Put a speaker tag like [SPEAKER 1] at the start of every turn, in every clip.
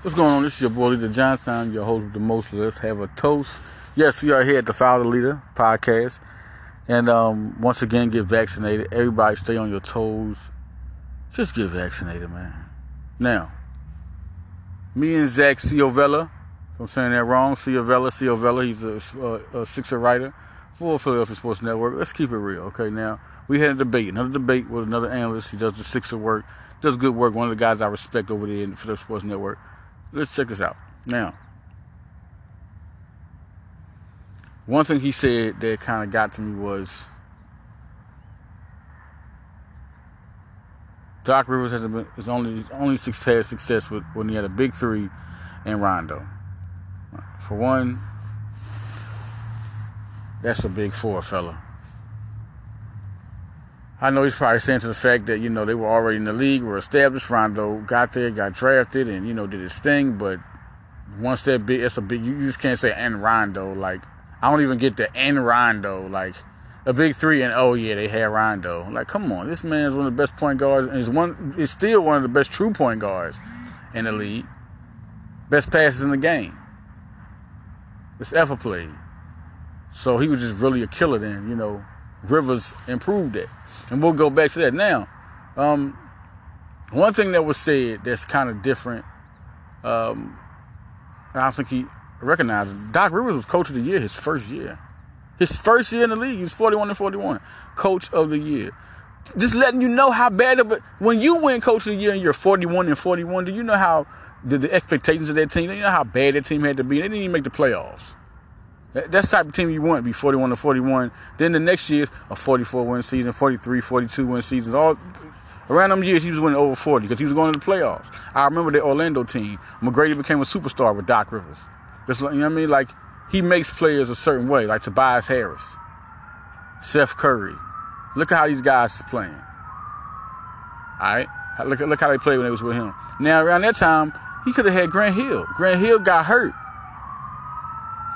[SPEAKER 1] What's going on? This is your boy Leader Johnson, your host the most. Let's have a toast. Yes, we are here at the Founder Leader podcast. And um, once again, get vaccinated. Everybody stay on your toes. Just get vaccinated, man. Now, me and Zach Ciovella, if I'm saying that wrong, Ciovella, Ciovella, he's a, a, a Sixer writer for Philadelphia Sports Network. Let's keep it real, okay? Now, we had a debate, another debate with another analyst. He does the Sixer work, does good work. One of the guys I respect over there in the Philadelphia Sports Network. Let's check this out. Now, one thing he said that kind of got to me was Doc Rivers has been is only only success success with when he had a big three and Rondo. For one, that's a big four, fella. I know he's probably saying to the fact that, you know, they were already in the league, were established. Rondo got there, got drafted, and, you know, did his thing. But once that big, it's a big, you just can't say and Rondo. Like, I don't even get the and Rondo. Like, a big three, and oh, yeah, they had Rondo. Like, come on. This man's one of the best point guards, and he's, one, he's still one of the best true point guards in the league. Best passes in the game. It's ever played. So he was just really a killer then, you know. Rivers improved it. And we'll go back to that. Now, um, one thing that was said that's kind of different, um, I don't think he recognized. Doc Rivers was coach of the year his first year. His first year in the league, he was 41 and 41. Coach of the year. Just letting you know how bad of it. When you win coach of the year and you're 41 and 41, do you know how the, the expectations of that team, do you know how bad that team had to be? They didn't even make the playoffs. That's type of team you want, to be 41 to 41. Then the next year, a 44 win season, 43, 42 win seasons. All around them years, he was winning over 40 because he was going to the playoffs. I remember the Orlando team. McGrady became a superstar with Doc Rivers. Just you know what I mean? Like he makes players a certain way, like Tobias Harris, Seth Curry. Look at how these guys is playing. All right, look look how they played when they was with him. Now around that time, he could have had Grant Hill. Grant Hill got hurt.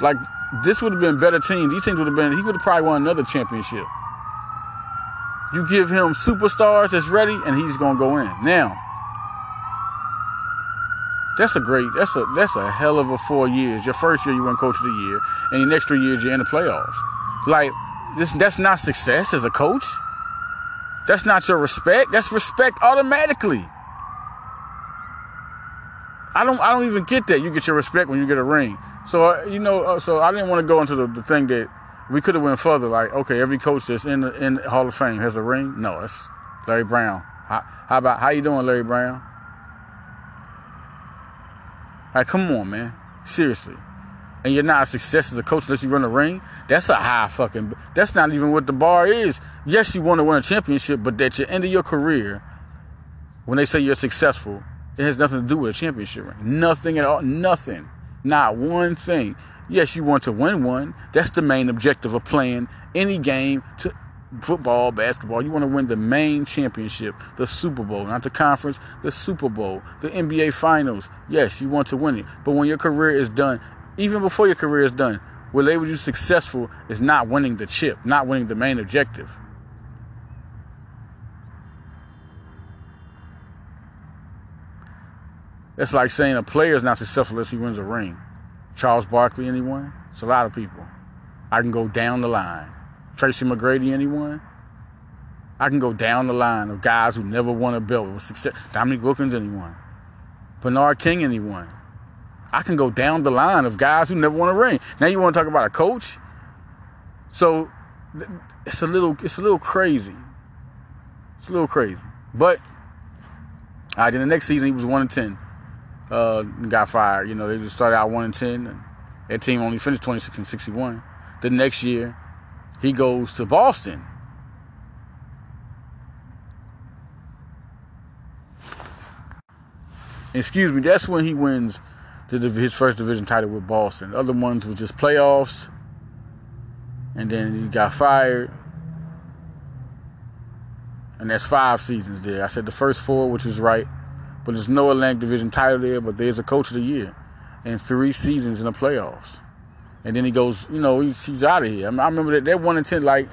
[SPEAKER 1] Like this would have been better team. These teams would have been. He would have probably won another championship. You give him superstars that's ready, and he's gonna go in. Now, that's a great. That's a that's a hell of a four years. Your first year you win coach of the year, and your next three years you're in the playoffs. Like this, that's not success as a coach. That's not your respect. That's respect automatically. I don't. I don't even get that. You get your respect when you get a ring. So uh, you know, uh, so I didn't want to go into the, the thing that we could have went further. Like, okay, every coach that's in the in the Hall of Fame has a ring. No, it's Larry Brown. How, how about how you doing, Larry Brown? Like, come on, man, seriously. And you're not a success as a coach unless you run a ring. That's a high fucking. That's not even what the bar is. Yes, you want to win a championship, but at the end of your career, when they say you're successful, it has nothing to do with a championship ring. Nothing at all. Nothing. Not one thing. Yes, you want to win one. That's the main objective of playing any game to football, basketball. You want to win the main championship, the Super Bowl, not the conference, the Super Bowl, the NBA Finals. Yes, you want to win it. But when your career is done, even before your career is done, what labels you successful is not winning the chip, not winning the main objective. That's like saying a player is not successful unless he wins a ring. Charles Barkley, anyone? It's a lot of people. I can go down the line. Tracy McGrady, anyone? I can go down the line of guys who never won a belt with success. Dominique Wilkins, anyone? Bernard King, anyone? I can go down the line of guys who never won a ring. Now you want to talk about a coach? So it's a little it's a little crazy. It's a little crazy. But all right, then the next season he was one and ten uh, got fired. You know, they just started out one and ten. That team only finished twenty six and sixty one. The next year, he goes to Boston. Excuse me, that's when he wins the, his first division title with Boston. The other ones were just playoffs, and then he got fired. And that's five seasons there. I said the first four, which was right. But there's no Atlantic Division title there, but there's a coach of the year and three seasons in the playoffs. And then he goes, you know, he's, he's out of here. I, mean, I remember that, that one and ten, like,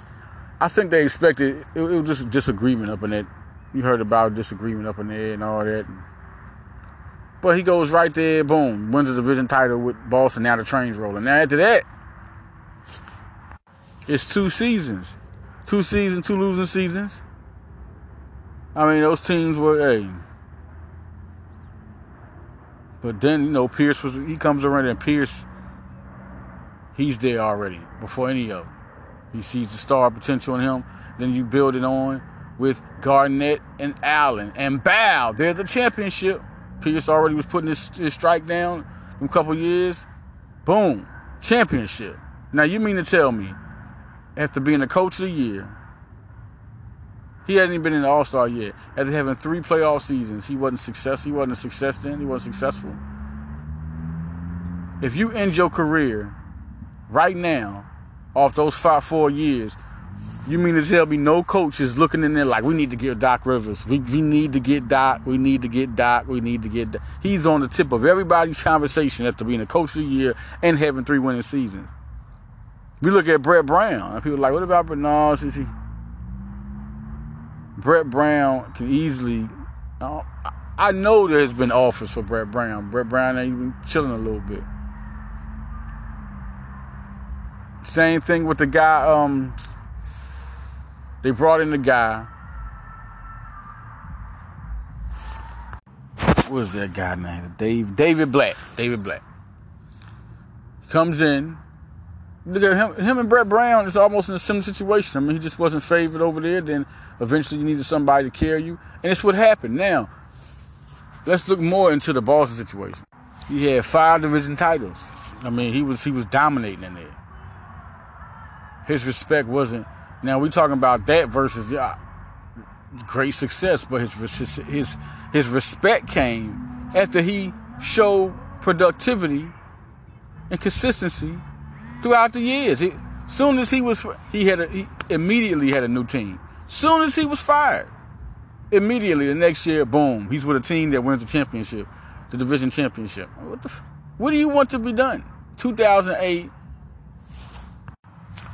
[SPEAKER 1] I think they expected, it, it was just a disagreement up in that. You heard about disagreement up in there and all that. But he goes right there, boom, wins the division title with Boston. Now the train's rolling. Now after that, it's two seasons, two seasons, two losing seasons. I mean, those teams were, hey. But then you know, Pierce was he comes around and Pierce, he's there already before any of them. He sees the star potential in him. Then you build it on with Garnett and Allen and Bow. There's the championship. Pierce already was putting his, his strike down in a couple years. Boom, championship. Now you mean to tell me, after being the coach of the year, he hadn't even been in the All Star yet. After having three playoff seasons, he wasn't successful. He wasn't a success then. He wasn't successful. If you end your career right now off those five four years you mean to tell me no coach is looking in there like we need to get Doc Rivers. We, we need to get Doc. We need to get Doc. We need to get. Doc. He's on the tip of everybody's conversation after being a coach of the year and having three winning seasons. We look at Brett Brown and people are like, what about Bernard? Is he? Brett Brown can easily. Uh, I know there's been offers for Brett Brown. Brett Brown ain't even chilling a little bit. Same thing with the guy. Um, they brought in the guy. What was that guy name? Dave David Blatt. David Blatt Comes in. Look at him. Him and Brett Brown is almost in a similar situation. I mean, he just wasn't favored over there. Then eventually you needed somebody to carry you, and it's what happened. Now, let's look more into the Boston situation. He had five division titles. I mean, he was he was dominating in there. His respect wasn't now we talking about that versus yeah, great success, but his his his, his respect came after he showed productivity and consistency throughout the years. Soon as he was, he had a, he immediately had a new team. Soon as he was fired, immediately the next year, boom, he's with a team that wins the championship, the division championship. What the, what do you want to be done? 2008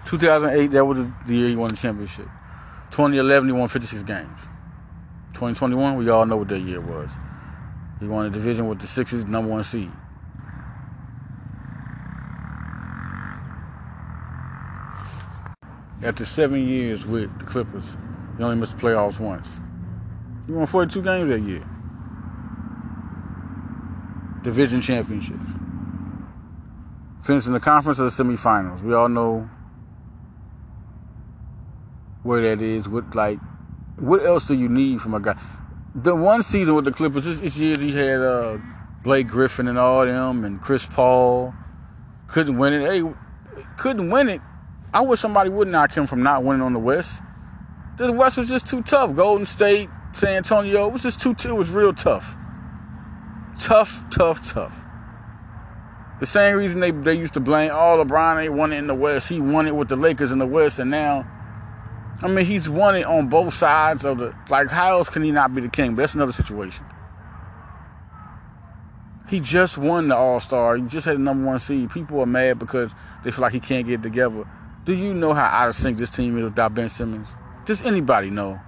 [SPEAKER 1] 2008, that was the year he won the championship. 2011, he won 56 games. 2021, we all know what that year was. He won the division with the Sixers, number one seed. After seven years with the Clippers, he only missed the playoffs once. He won 42 games that year. Division championships. Finishing the conference or the semifinals. We all know where that is. What like, what else do you need from a guy? The one season with the Clippers, this, years he had uh, Blake Griffin and all them, and Chris Paul. Couldn't win it. Hey, couldn't win it. I wish somebody would knock him from not winning on the West. The West was just too tough. Golden State, San Antonio, it was just too. Tough. It was real tough. Tough, tough, tough. The same reason they they used to blame, oh, LeBron ain't won it in the West. He won it with the Lakers in the West, and now I mean, he's won it on both sides of the. Like, how else can he not be the king? But that's another situation. He just won the All Star. He just had the number one seed. People are mad because they feel like he can't get together. Do you know how out of sync this team is without Ben Simmons? Does anybody know?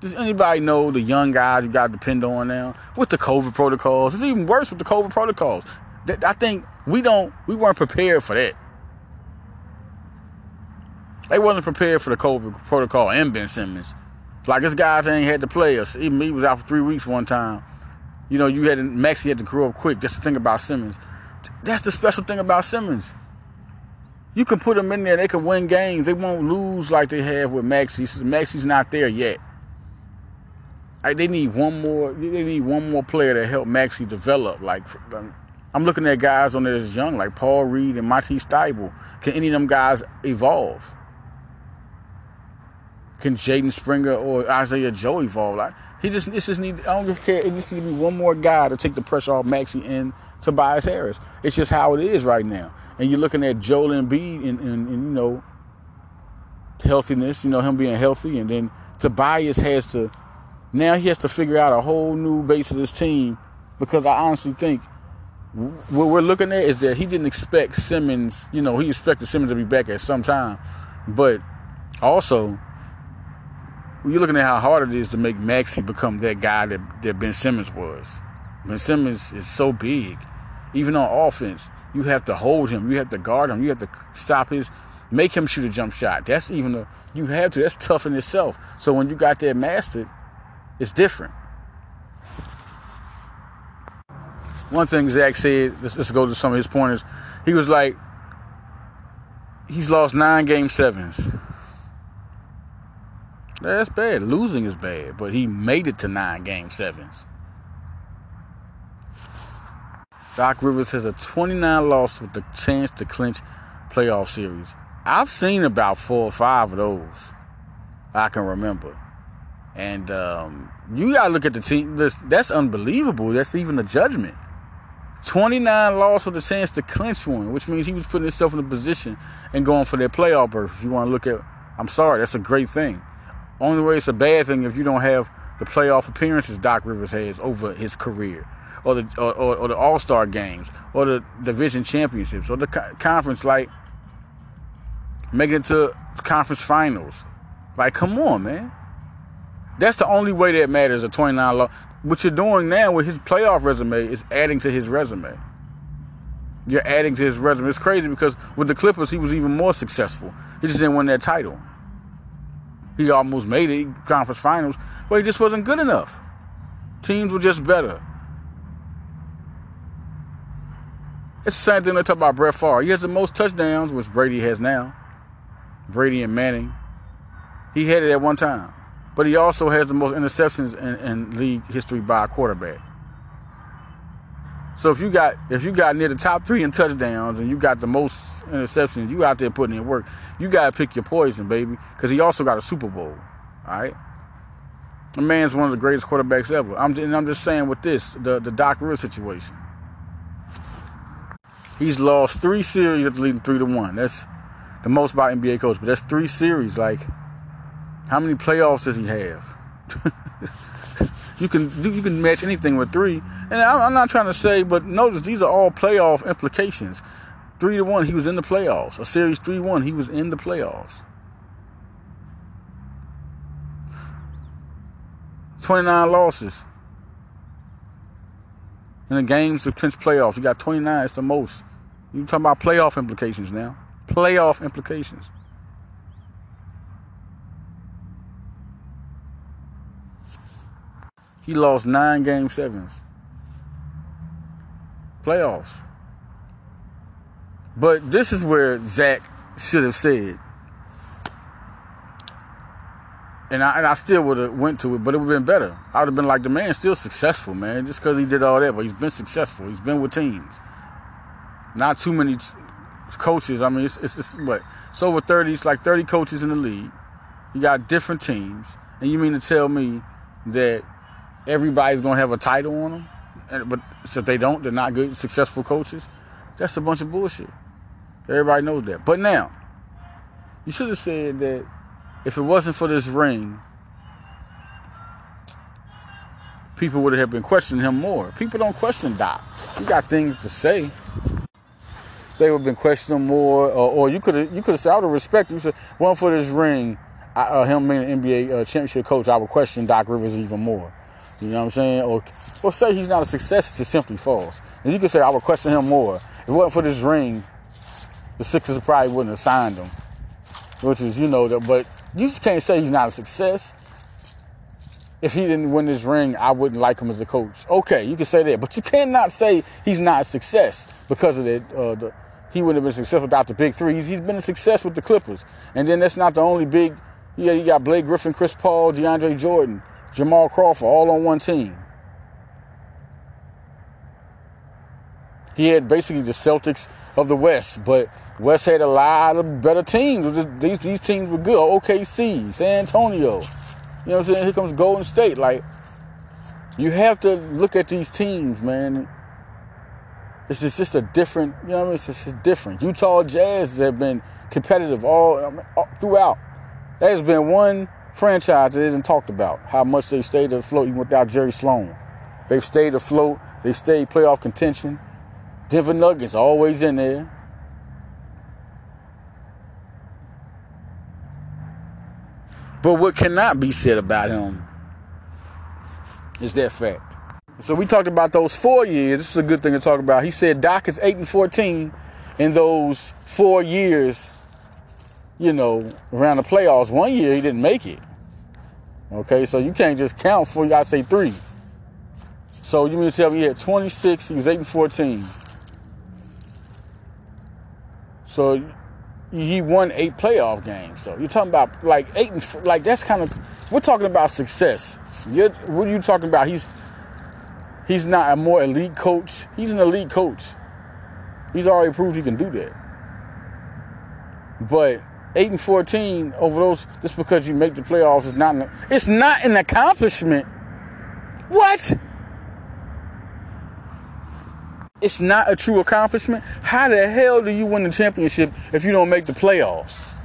[SPEAKER 1] Does anybody know the young guys you got to depend on now with the COVID protocols? It's even worse with the COVID protocols. I think we don't, we weren't prepared for that. They wasn't prepared for the COVID protocol and Ben Simmons. Like this guys ain't had to play us. Even me was out for three weeks one time. You know, you had Maxey had to grow up quick. That's the thing about Simmons. That's the special thing about Simmons. You can put them in there, they can win games. They won't lose like they have with Maxey. Maxey's not there yet. Like they need one more. They need one more player to help Maxey develop. Like um, I'm looking at guys on there that's young, like Paul Reed and Matisse Thybulle. Can any of them guys evolve? Can Jaden Springer or Isaiah Joe evolve? Like he just this just need I don't care. It just need to be one more guy to take the pressure off Maxey and Tobias Harris. It's just how it is right now. And you're looking at Joel Embiid and, and, and you know healthiness, you know him being healthy, and then Tobias has to now he has to figure out a whole new base of this team because I honestly think what we're looking at is that he didn't expect Simmons, you know, he expected Simmons to be back at some time, but also you're looking at how hard it is to make Maxey become that guy that, that Ben Simmons was. Ben Simmons is so big. Even on offense, you have to hold him. You have to guard him. You have to stop his, make him shoot a jump shot. That's even a, you have to. That's tough in itself. So when you got that mastered, it's different. One thing Zach said, let's, let's go to some of his pointers. He was like, he's lost nine game sevens. That's bad. Losing is bad, but he made it to nine game sevens. Doc Rivers has a 29 loss with the chance to clinch playoff series. I've seen about four or five of those I can remember. And um, you gotta look at the team. That's unbelievable. That's even a judgment. 29 loss with a chance to clinch one, which means he was putting himself in a position and going for that playoff berth. If you want to look at, I'm sorry, that's a great thing. Only way it's a bad thing if you don't have the playoff appearances Doc Rivers has over his career, or the or, or, or the All Star games, or the division championships, or the co- conference like making it to conference finals. Like, come on, man. That's the only way that matters. A 29 loss. What you're doing now with his playoff resume is adding to his resume. You're adding to his resume. It's crazy because with the Clippers, he was even more successful. He just didn't win that title. He almost made it, conference finals, but he just wasn't good enough. Teams were just better. It's the same thing they talk about Brett Favre. He has the most touchdowns, which Brady has now. Brady and Manning. He had it at one time. But he also has the most interceptions in, in league history by a quarterback. So if you got if you got near the top three in touchdowns and you got the most interceptions, you out there putting in work. You gotta pick your poison, baby, because he also got a Super Bowl. All right, the man's one of the greatest quarterbacks ever. I'm and I'm just saying with this the the Doc Rivers situation. He's lost three series leading three to one. That's the most by NBA coach, but that's three series. Like, how many playoffs does he have? You can you can match anything with three. And I'm not trying to say, but notice these are all playoff implications. Three to one, he was in the playoffs. A series three one, he was in the playoffs. Twenty nine losses. In the games to clinch playoffs, you got 29. It's the most. You talking about playoff implications now? Playoff implications. He lost nine game sevens. Playoffs. But this is where Zach should have said. And I, and I still would have went to it, but it would have been better. I would have been like, the man's still successful, man, just because he did all that. But he's been successful. He's been with teams. Not too many t- coaches. I mean, it's, it's, it's what? It's over 30. It's like 30 coaches in the league. You got different teams. And you mean to tell me that everybody's gonna have a title on them, and, but so if they don't, they're not good, successful coaches. That's a bunch of bullshit. Everybody knows that. But now, you should have said that if it wasn't for this ring, people would have been questioning him more. People don't question Doc. You got things to say. They would have been questioning more, or, or you could have you could have said out of respect. You said one for this ring, I, uh, him being an NBA uh, championship coach, I would question Doc Rivers even more. You know what I'm saying? Or, or say he's not a success, it's just simply false. And you could say, I would question him more. If it wasn't for this ring, the Sixers probably wouldn't have signed him. Which is, you know, that, but you just can't say he's not a success. If he didn't win this ring, I wouldn't like him as a coach. Okay, you can say that, but you cannot say he's not a success because of that. Uh, the, he wouldn't have been successful without the big three. He's been a success with the Clippers, and then that's not the only big. Yeah, you got Blake Griffin, Chris Paul, DeAndre Jordan. Jamal Crawford all on one team. He had basically the Celtics of the West, but West had a lot of better teams. These, these teams were good. OKC, San Antonio. You know what I'm saying? Here comes Golden State. Like, you have to look at these teams, man. It's just, just a different, you know what I mean? It's just different. Utah Jazz have been competitive all, all throughout. There's been one franchise that isn't talked about. How much they stayed afloat even without Jerry Sloan. They've stayed afloat. They stayed playoff contention. Denver Nuggets always in there. But what cannot be said about him is that fact. So we talked about those four years. This is a good thing to talk about. He said Doc is 8 and 14 in those four years, you know, around the playoffs. One year he didn't make it. Okay, so you can't just count for you. I say three. So you mean to tell me he had 26, he was 8 and 14. So he won eight playoff games. So you're talking about like eight and like that's kind of we're talking about success. You're, what are you talking about? He's he's not a more elite coach. He's an elite coach. He's already proved he can do that. But eight and fourteen over those just because you make the playoffs is not an, it's not an accomplishment. What? It's not a true accomplishment. How the hell do you win the championship if you don't make the playoffs?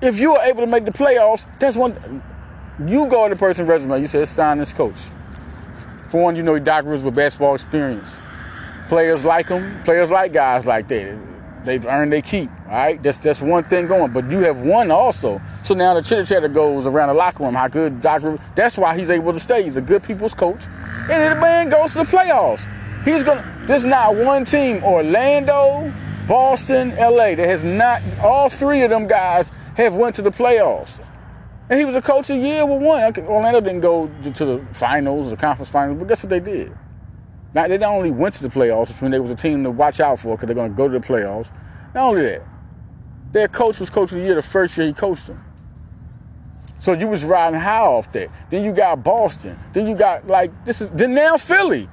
[SPEAKER 1] If you are able to make the playoffs, that's one. You go to the person's resume. You say, sign this coach. For one, you know Doc Rivers with basketball experience. Players like him. Players like guys like that. They've earned their keep. All right, that's that's one thing going. But you have won also. So now the chitter chatter goes around the locker room. How good Doc Rivers. That's why he's able to stay. He's a good people's coach, and the man goes to the playoffs. He's gonna. There's not one team, Orlando, Boston, LA, that has not. All three of them guys have went to the playoffs. And he was a coach a year with one. Orlando didn't go to the finals, the conference finals, but guess what they did? Now they not only went to the playoffs, when they was a team to watch out for because they're to go to the playoffs. Not only that, their coach was coach of the year the first year he coached them. So you was riding high off that. Then you got Boston. Then you got like this is then now Philly.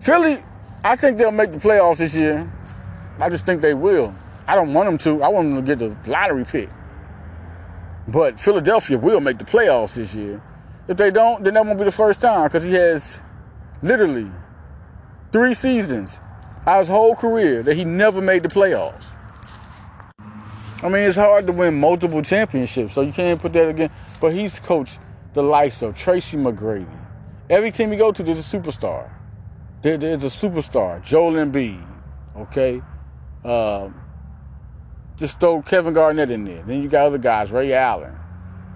[SPEAKER 1] Philly, I think they'll make the playoffs this year. I just think they will. I don't want them to. I want them to get the lottery pick. But Philadelphia will make the playoffs this year. If they don't, then that won't be the first time because he has literally three seasons out his whole career that he never made the playoffs. I mean, it's hard to win multiple championships, so you can't put that again. But he's coached the likes of Tracy McGrady. Every team he go to, there's a superstar. There, there's a superstar, Joel Embiid. Okay, uh, just throw Kevin Garnett in there. Then you got other guys, Ray Allen,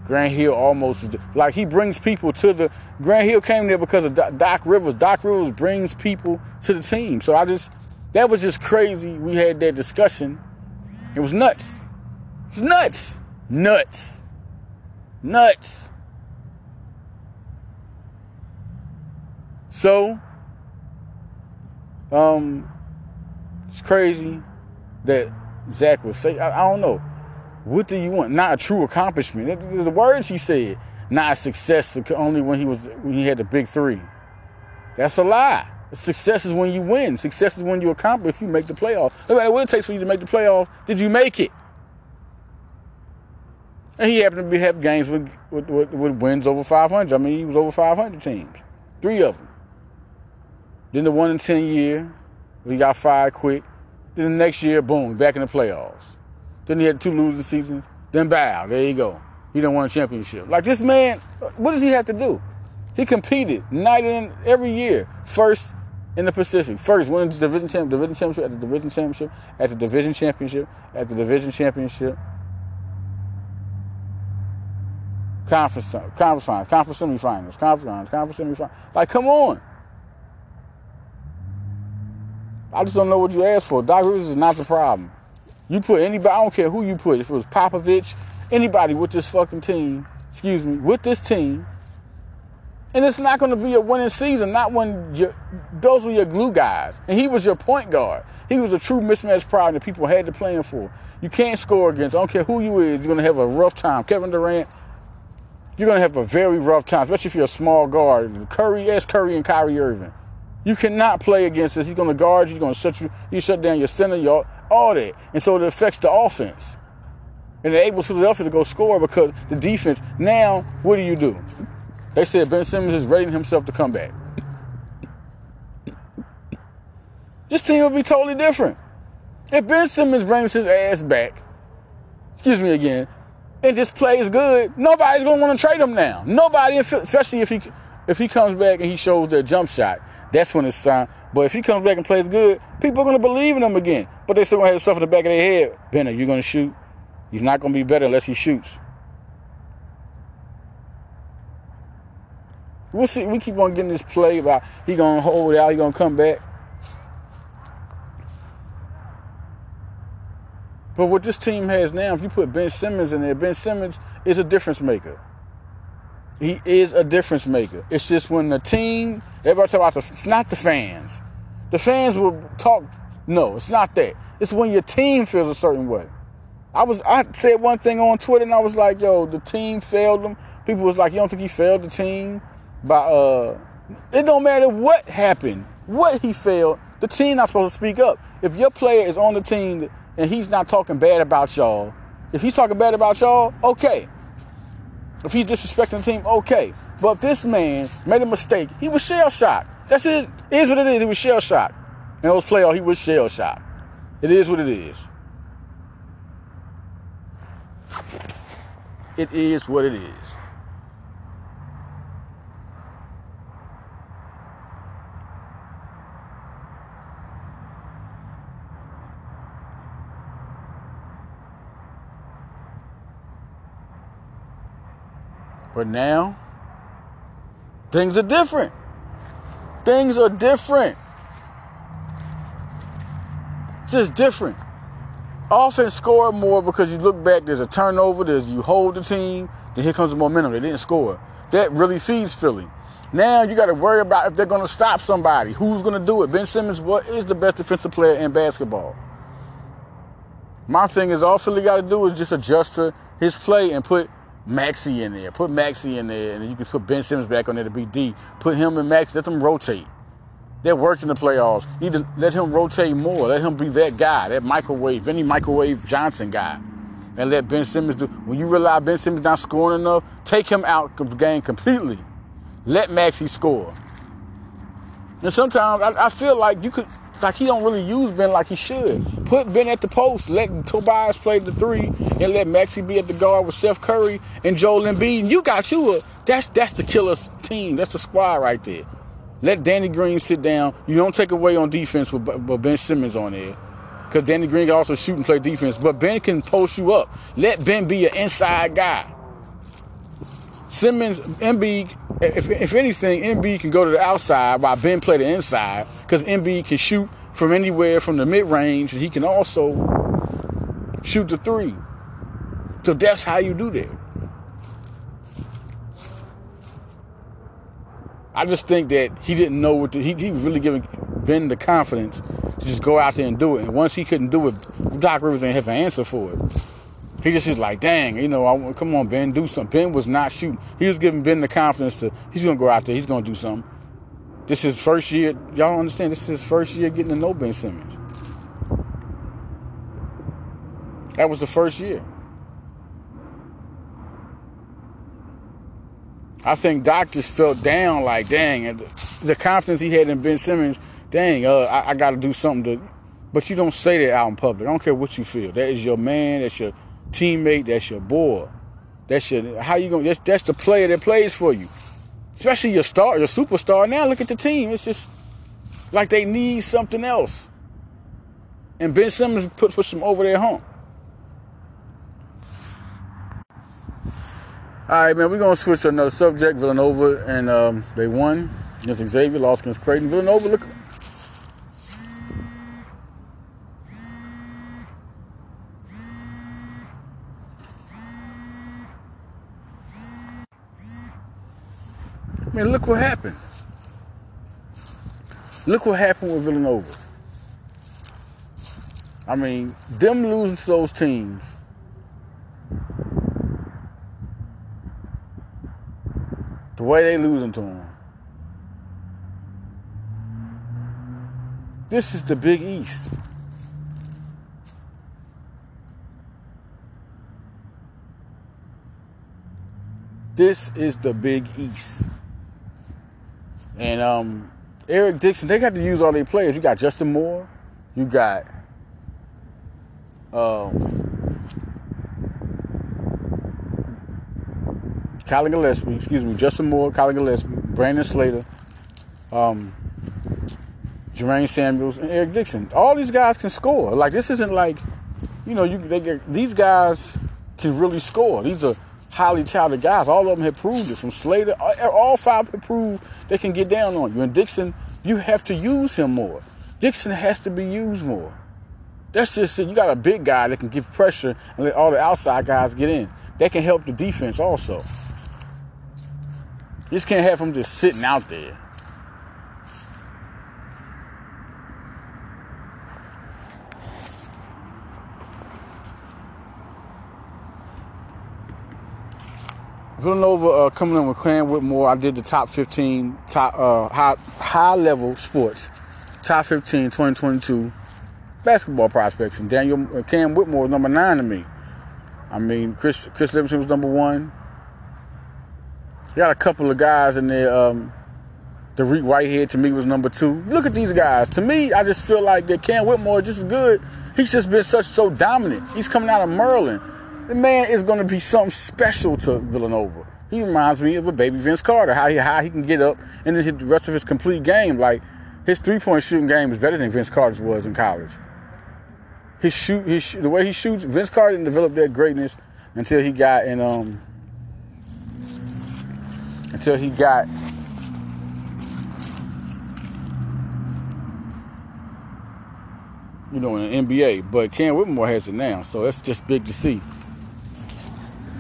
[SPEAKER 1] Grant Hill. Almost like he brings people to the. Grant Hill came there because of Doc Rivers. Doc Rivers brings people to the team. So I just that was just crazy. We had that discussion. It was nuts. It was nuts. Nuts. Nuts. So, um, it's crazy that Zach would say. I, I, don't know. What do you want? Not a true accomplishment. The, the words he said, not success only when he was when he had the big three. That's a lie. Success is when you win. Success is when you accomplish. If you make the playoffs, no matter what it takes for you to make the playoffs, did you make it? And he happened to be, have games with, with, with, with wins over 500. I mean, he was over 500 teams, three of them. Then the one in 10 year, he got fired quick. Then the next year, boom, back in the playoffs. Then he had two losing seasons. Then bow, there you go. He didn't win a championship. Like this man, what does he have to do? He competed night in every year. First in the Pacific. First, winning the division champ, division championship, at the division championship, at the division championship, at the division championship. Conference, conference finals, conference semifinals, conference finals, conference semifinals. Like, come on. I just don't know what you asked for. Doc Rivers is not the problem. You put anybody, I don't care who you put, if it was Popovich, anybody with this fucking team, excuse me, with this team, and it's not going to be a winning season, not when those were your glue guys. And he was your point guard. He was a true mismatch problem that people had to play him for. You can't score against. I don't care who you is. You're going to have a rough time. Kevin Durant, you're going to have a very rough time, especially if you're a small guard. Curry, yes, Curry and Kyrie Irving. You cannot play against this. He's going to guard you. He's going to shut you. You shut down your center, your all that, and so it affects the offense. And able Philadelphia to go score because the defense. Now, what do you do? They said Ben Simmons is readying himself to come back. this team will be totally different. If Ben Simmons brings his ass back, excuse me again, and just plays good, nobody's gonna want to trade him now. Nobody, especially if he if he comes back and he shows that jump shot, that's when it's time. But if he comes back and plays good, people are gonna believe in him again. But they still gonna have stuff in the back of their head. Benner, you're gonna shoot? He's not gonna be better unless he shoots. We'll see. We keep on getting this play about he gonna hold out, he gonna come back. But what this team has now, if you put Ben Simmons in there, Ben Simmons is a difference maker. He is a difference maker. It's just when the team, everybody talk about the, it's not the fans. The fans will talk. No, it's not that. It's when your team feels a certain way. I was I said one thing on Twitter and I was like, yo, the team failed them. People was like, you don't think he failed the team? By uh it don't matter what happened, what he failed, the team not supposed to speak up. If your player is on the team and he's not talking bad about y'all, if he's talking bad about y'all, okay. If he's disrespecting the team, okay. But if this man made a mistake, he was shell shocked. That's it. It is what it is. He was shell shocked. In those playoffs, he was shell shocked. It is what it is. It is what it is. But now, things are different. Things are different. Just different. Offense score more because you look back, there's a turnover, there's you hold the team, then here comes the momentum. They didn't score. That really feeds Philly. Now you got to worry about if they're going to stop somebody. Who's going to do it? Ben Simmons, what is the best defensive player in basketball? My thing is, all Philly got to do is just adjust to his play and put Maxey in there. Put Maxey in there, and you can put Ben Simmons back on there to be D. Put him and Max. Let them rotate. That worked in the playoffs. Need to let him rotate more. Let him be that guy, that microwave, any microwave Johnson guy. And let Ben Simmons do. When you realize Ben Simmons not scoring enough, take him out the game completely. Let Maxey score. And sometimes I, I feel like you could like he don't really use Ben like he should. Put Ben at the post, let Tobias play the three, and let Maxey be at the guard with Seth Curry and Joel Embiid. And you got you a that's that's the killer team. That's a squad right there. Let Danny Green sit down. You don't take away on defense with, with Ben Simmons on there. Because Danny Green can also shoot and play defense. But Ben can post you up. Let Ben be an inside guy. Simmons, Embiid, if, if anything, Embiid can go to the outside while Ben play the inside. Because Embiid can shoot from anywhere from the mid range. And he can also shoot the three. So that's how you do that. I just think that he didn't know what to, he, he was really giving Ben the confidence to just go out there and do it. And once he couldn't do it, Doc Rivers didn't have an answer for it. He just was like, dang, you know, I, come on, Ben, do something. Ben was not shooting. He was giving Ben the confidence to, he's going to go out there, he's going to do something. This is his first year. Y'all understand? This is his first year getting to know Ben Simmons. That was the first year. I think Doc just felt down, like, dang, and the confidence he had in Ben Simmons, dang, uh, I, I got to do something to. But you don't say that out in public. I don't care what you feel. That is your man. That's your teammate. That's your boy. That's your how you gonna. That's, that's the player that plays for you, especially your star, your superstar. Now look at the team. It's just like they need something else. And Ben Simmons put push them over their hump. All right, man, we're going to switch to another subject. Villanova, and um, they won against Xavier, lost against Creighton. Villanova, look. Man, look what happened. Look what happened with Villanova. I mean, them losing to those teams The way they losing to them. This is the Big East. This is the Big East. And um, Eric Dixon, they got to use all their players. You got Justin Moore, you got um, Collin Gillespie, excuse me, Justin Moore, Collin Gillespie, Brandon Slater, um, Jermaine Samuels, and Eric Dixon. All these guys can score. Like this isn't like, you know, you they get these guys can really score. These are highly talented guys. All of them have proved it. From Slater, all five have proved they can get down on you. And Dixon, you have to use him more. Dixon has to be used more. That's just it. You got a big guy that can give pressure and let all the outside guys get in. That can help the defense also. You just can't have him just sitting out there. Villanova uh, coming in with Cam Whitmore. I did the top 15 top uh, high high level sports, top 15 2022 basketball prospects, and Daniel uh, Cam Whitmore was number nine to me. I mean, Chris Chris Livingston was number one. You got a couple of guys in there. Um, Dariq Whitehead to me was number two. Look at these guys. To me, I just feel like that Cam Whitmore just as good. He's just been such so dominant. He's coming out of Maryland. The man is going to be something special to Villanova. He reminds me of a baby Vince Carter. How he how he can get up and then hit the rest of his complete game. Like his three point shooting game is better than Vince Carter's was in college. His shoot, his the way he shoots. Vince Carter didn't develop that greatness until he got in um until he got you know in the NBA. But Cam Whitmore has it now, so that's just big to see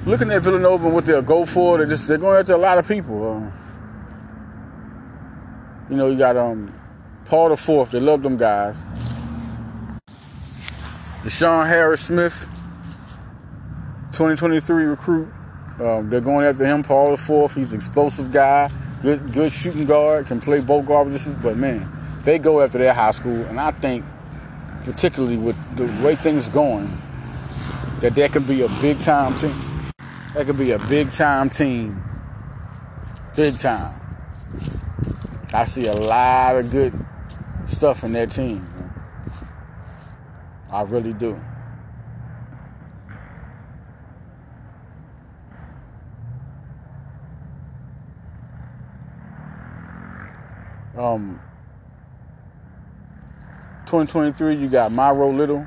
[SPEAKER 1] looking at Villanova and what they'll go for, they're just they're going after a lot of people. Um, you know, you got um Paul the Fourth. They love them guys. Deshaun Harris Smith, 2023 recruit. Um, they're going after him. Paul the Fourth. He's an explosive guy. Good, good shooting guard. Can play both guard positions. But man, they go after their high school, and I think, particularly with the way things going, that that could be a big time team. That could be a big time team. Big time. I see a lot of good stuff in that team. I really do. Um, 2023, you got Myro Little.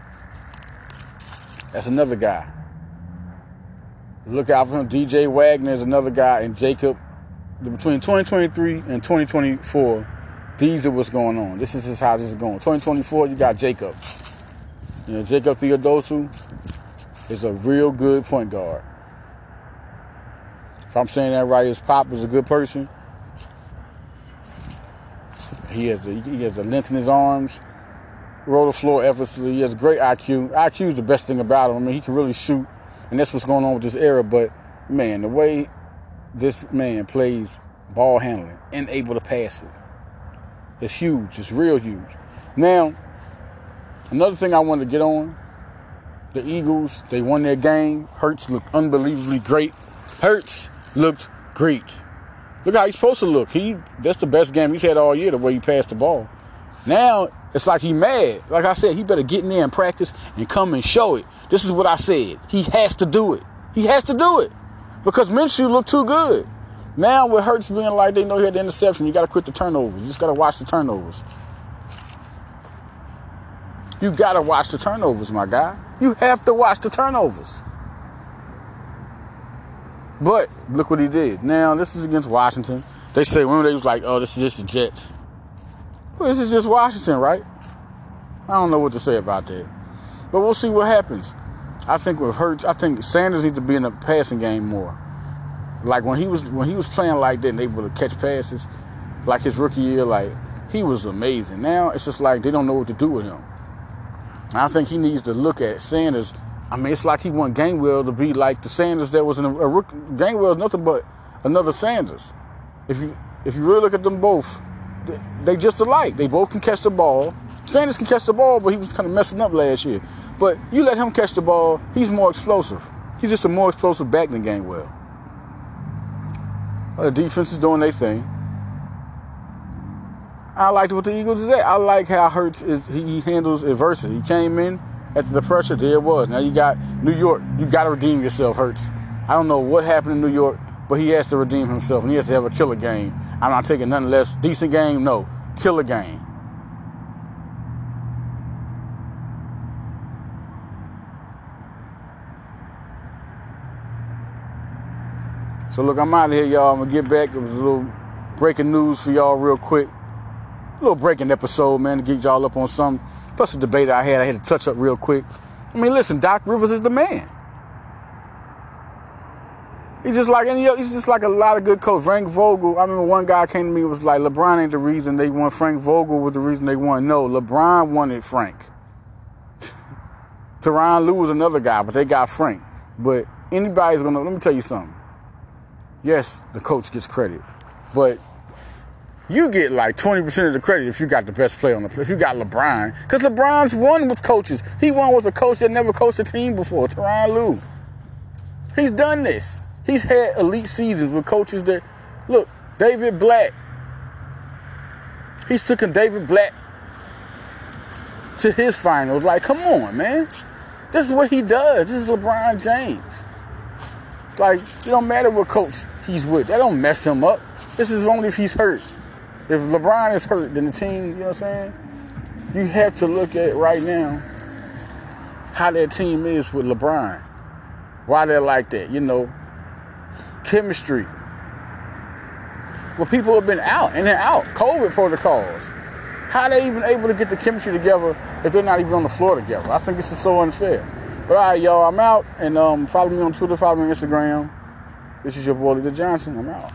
[SPEAKER 1] That's another guy. Look out for him. DJ Wagner is another guy, and Jacob. Between 2023 and 2024, these are what's going on. This is how this is going. 2024, you got Jacob. You know, Jacob Theodosu is a real good point guard. If I'm saying that right, his pop is a good person. He has a, he has a length in his arms, roll the floor effortlessly. He has great IQ. IQ is the best thing about him. I mean, he can really shoot and that's what's going on with this era. But man, the way this man plays ball handling and able to pass it, it's huge. It's real huge. Now, another thing I wanted to get on, the Eagles, they won their game. Hurts looked unbelievably great. Hurts looked great. Look how he's supposed to look. He that's the best game he's had all year, the way he passed the ball. Now it's like he mad. Like I said, he better get in there and practice and come and show it. This is what I said. He has to do it. He has to do it. Because Minshew looked too good. Now with Hurts being like they know he had the interception, you gotta quit the turnovers. You just gotta watch the turnovers. You gotta watch the turnovers, my guy. You have to watch the turnovers. But look what he did. Now this is against Washington. They say remember they was like, oh, this is just the Jets. Well, this is just Washington, right? I don't know what to say about that. But we'll see what happens. I think with Hurts, I think Sanders needs to be in the passing game more. Like when he was when he was playing like that and able to catch passes, like his rookie year, like he was amazing. Now it's just like they don't know what to do with him. And I think he needs to look at Sanders. I mean, it's like he want Gainwell to be like the Sanders that was in a, a rookie. Gainwell is nothing but another Sanders. If you if you really look at them both, they just alike. They both can catch the ball. Sanders can catch the ball, but he was kind of messing up last year. But you let him catch the ball, he's more explosive. He's just a more explosive back than Gainwell. The defense is doing their thing. I liked what the Eagles is at. I like how Hurts is he handles adversity. He came in after the pressure, there it was. Now you got New York. You got to redeem yourself, Hurts. I don't know what happened in New York, but he has to redeem himself, and he has to have a killer game. I'm not taking nothing less. Decent game, no. Killer game. So look, I'm out of here, y'all. I'm gonna get back. It was a little breaking news for y'all real quick. A little breaking episode, man, to get y'all up on something. Plus the debate I had, I had to touch up real quick. I mean, listen, Doc Rivers is the man. He's just like any he's just like a lot of good coach. Frank Vogel, I remember one guy came to me was like, LeBron ain't the reason they won. Frank Vogel was the reason they won. No, LeBron wanted Frank. Tyronn Lue was another guy, but they got Frank. But anybody's gonna let me tell you something. Yes, the coach gets credit, but you get like 20% of the credit if you got the best player on the If you got LeBron, because LeBron's won with coaches. He won with a coach that never coached a team before, Tyronn Lue. He's done this. He's had elite seasons with coaches that, look, David Blatt. He's taken David Blatt to his finals. Like, come on, man. This is what he does. This is LeBron James. Like, it don't matter what coach he's with. That don't mess him up. This is only if he's hurt. If LeBron is hurt, then the team, you know what I'm saying? You have to look at right now how that team is with LeBron. Why they're like that, you know, chemistry. Well, people have been out and they're out. COVID protocols. How they even able to get the chemistry together if they're not even on the floor together? I think this is so unfair. But all right, y'all, I'm out. And um, follow me on Twitter, follow me on Instagram. This is your boy, Lee Johnson. I'm out.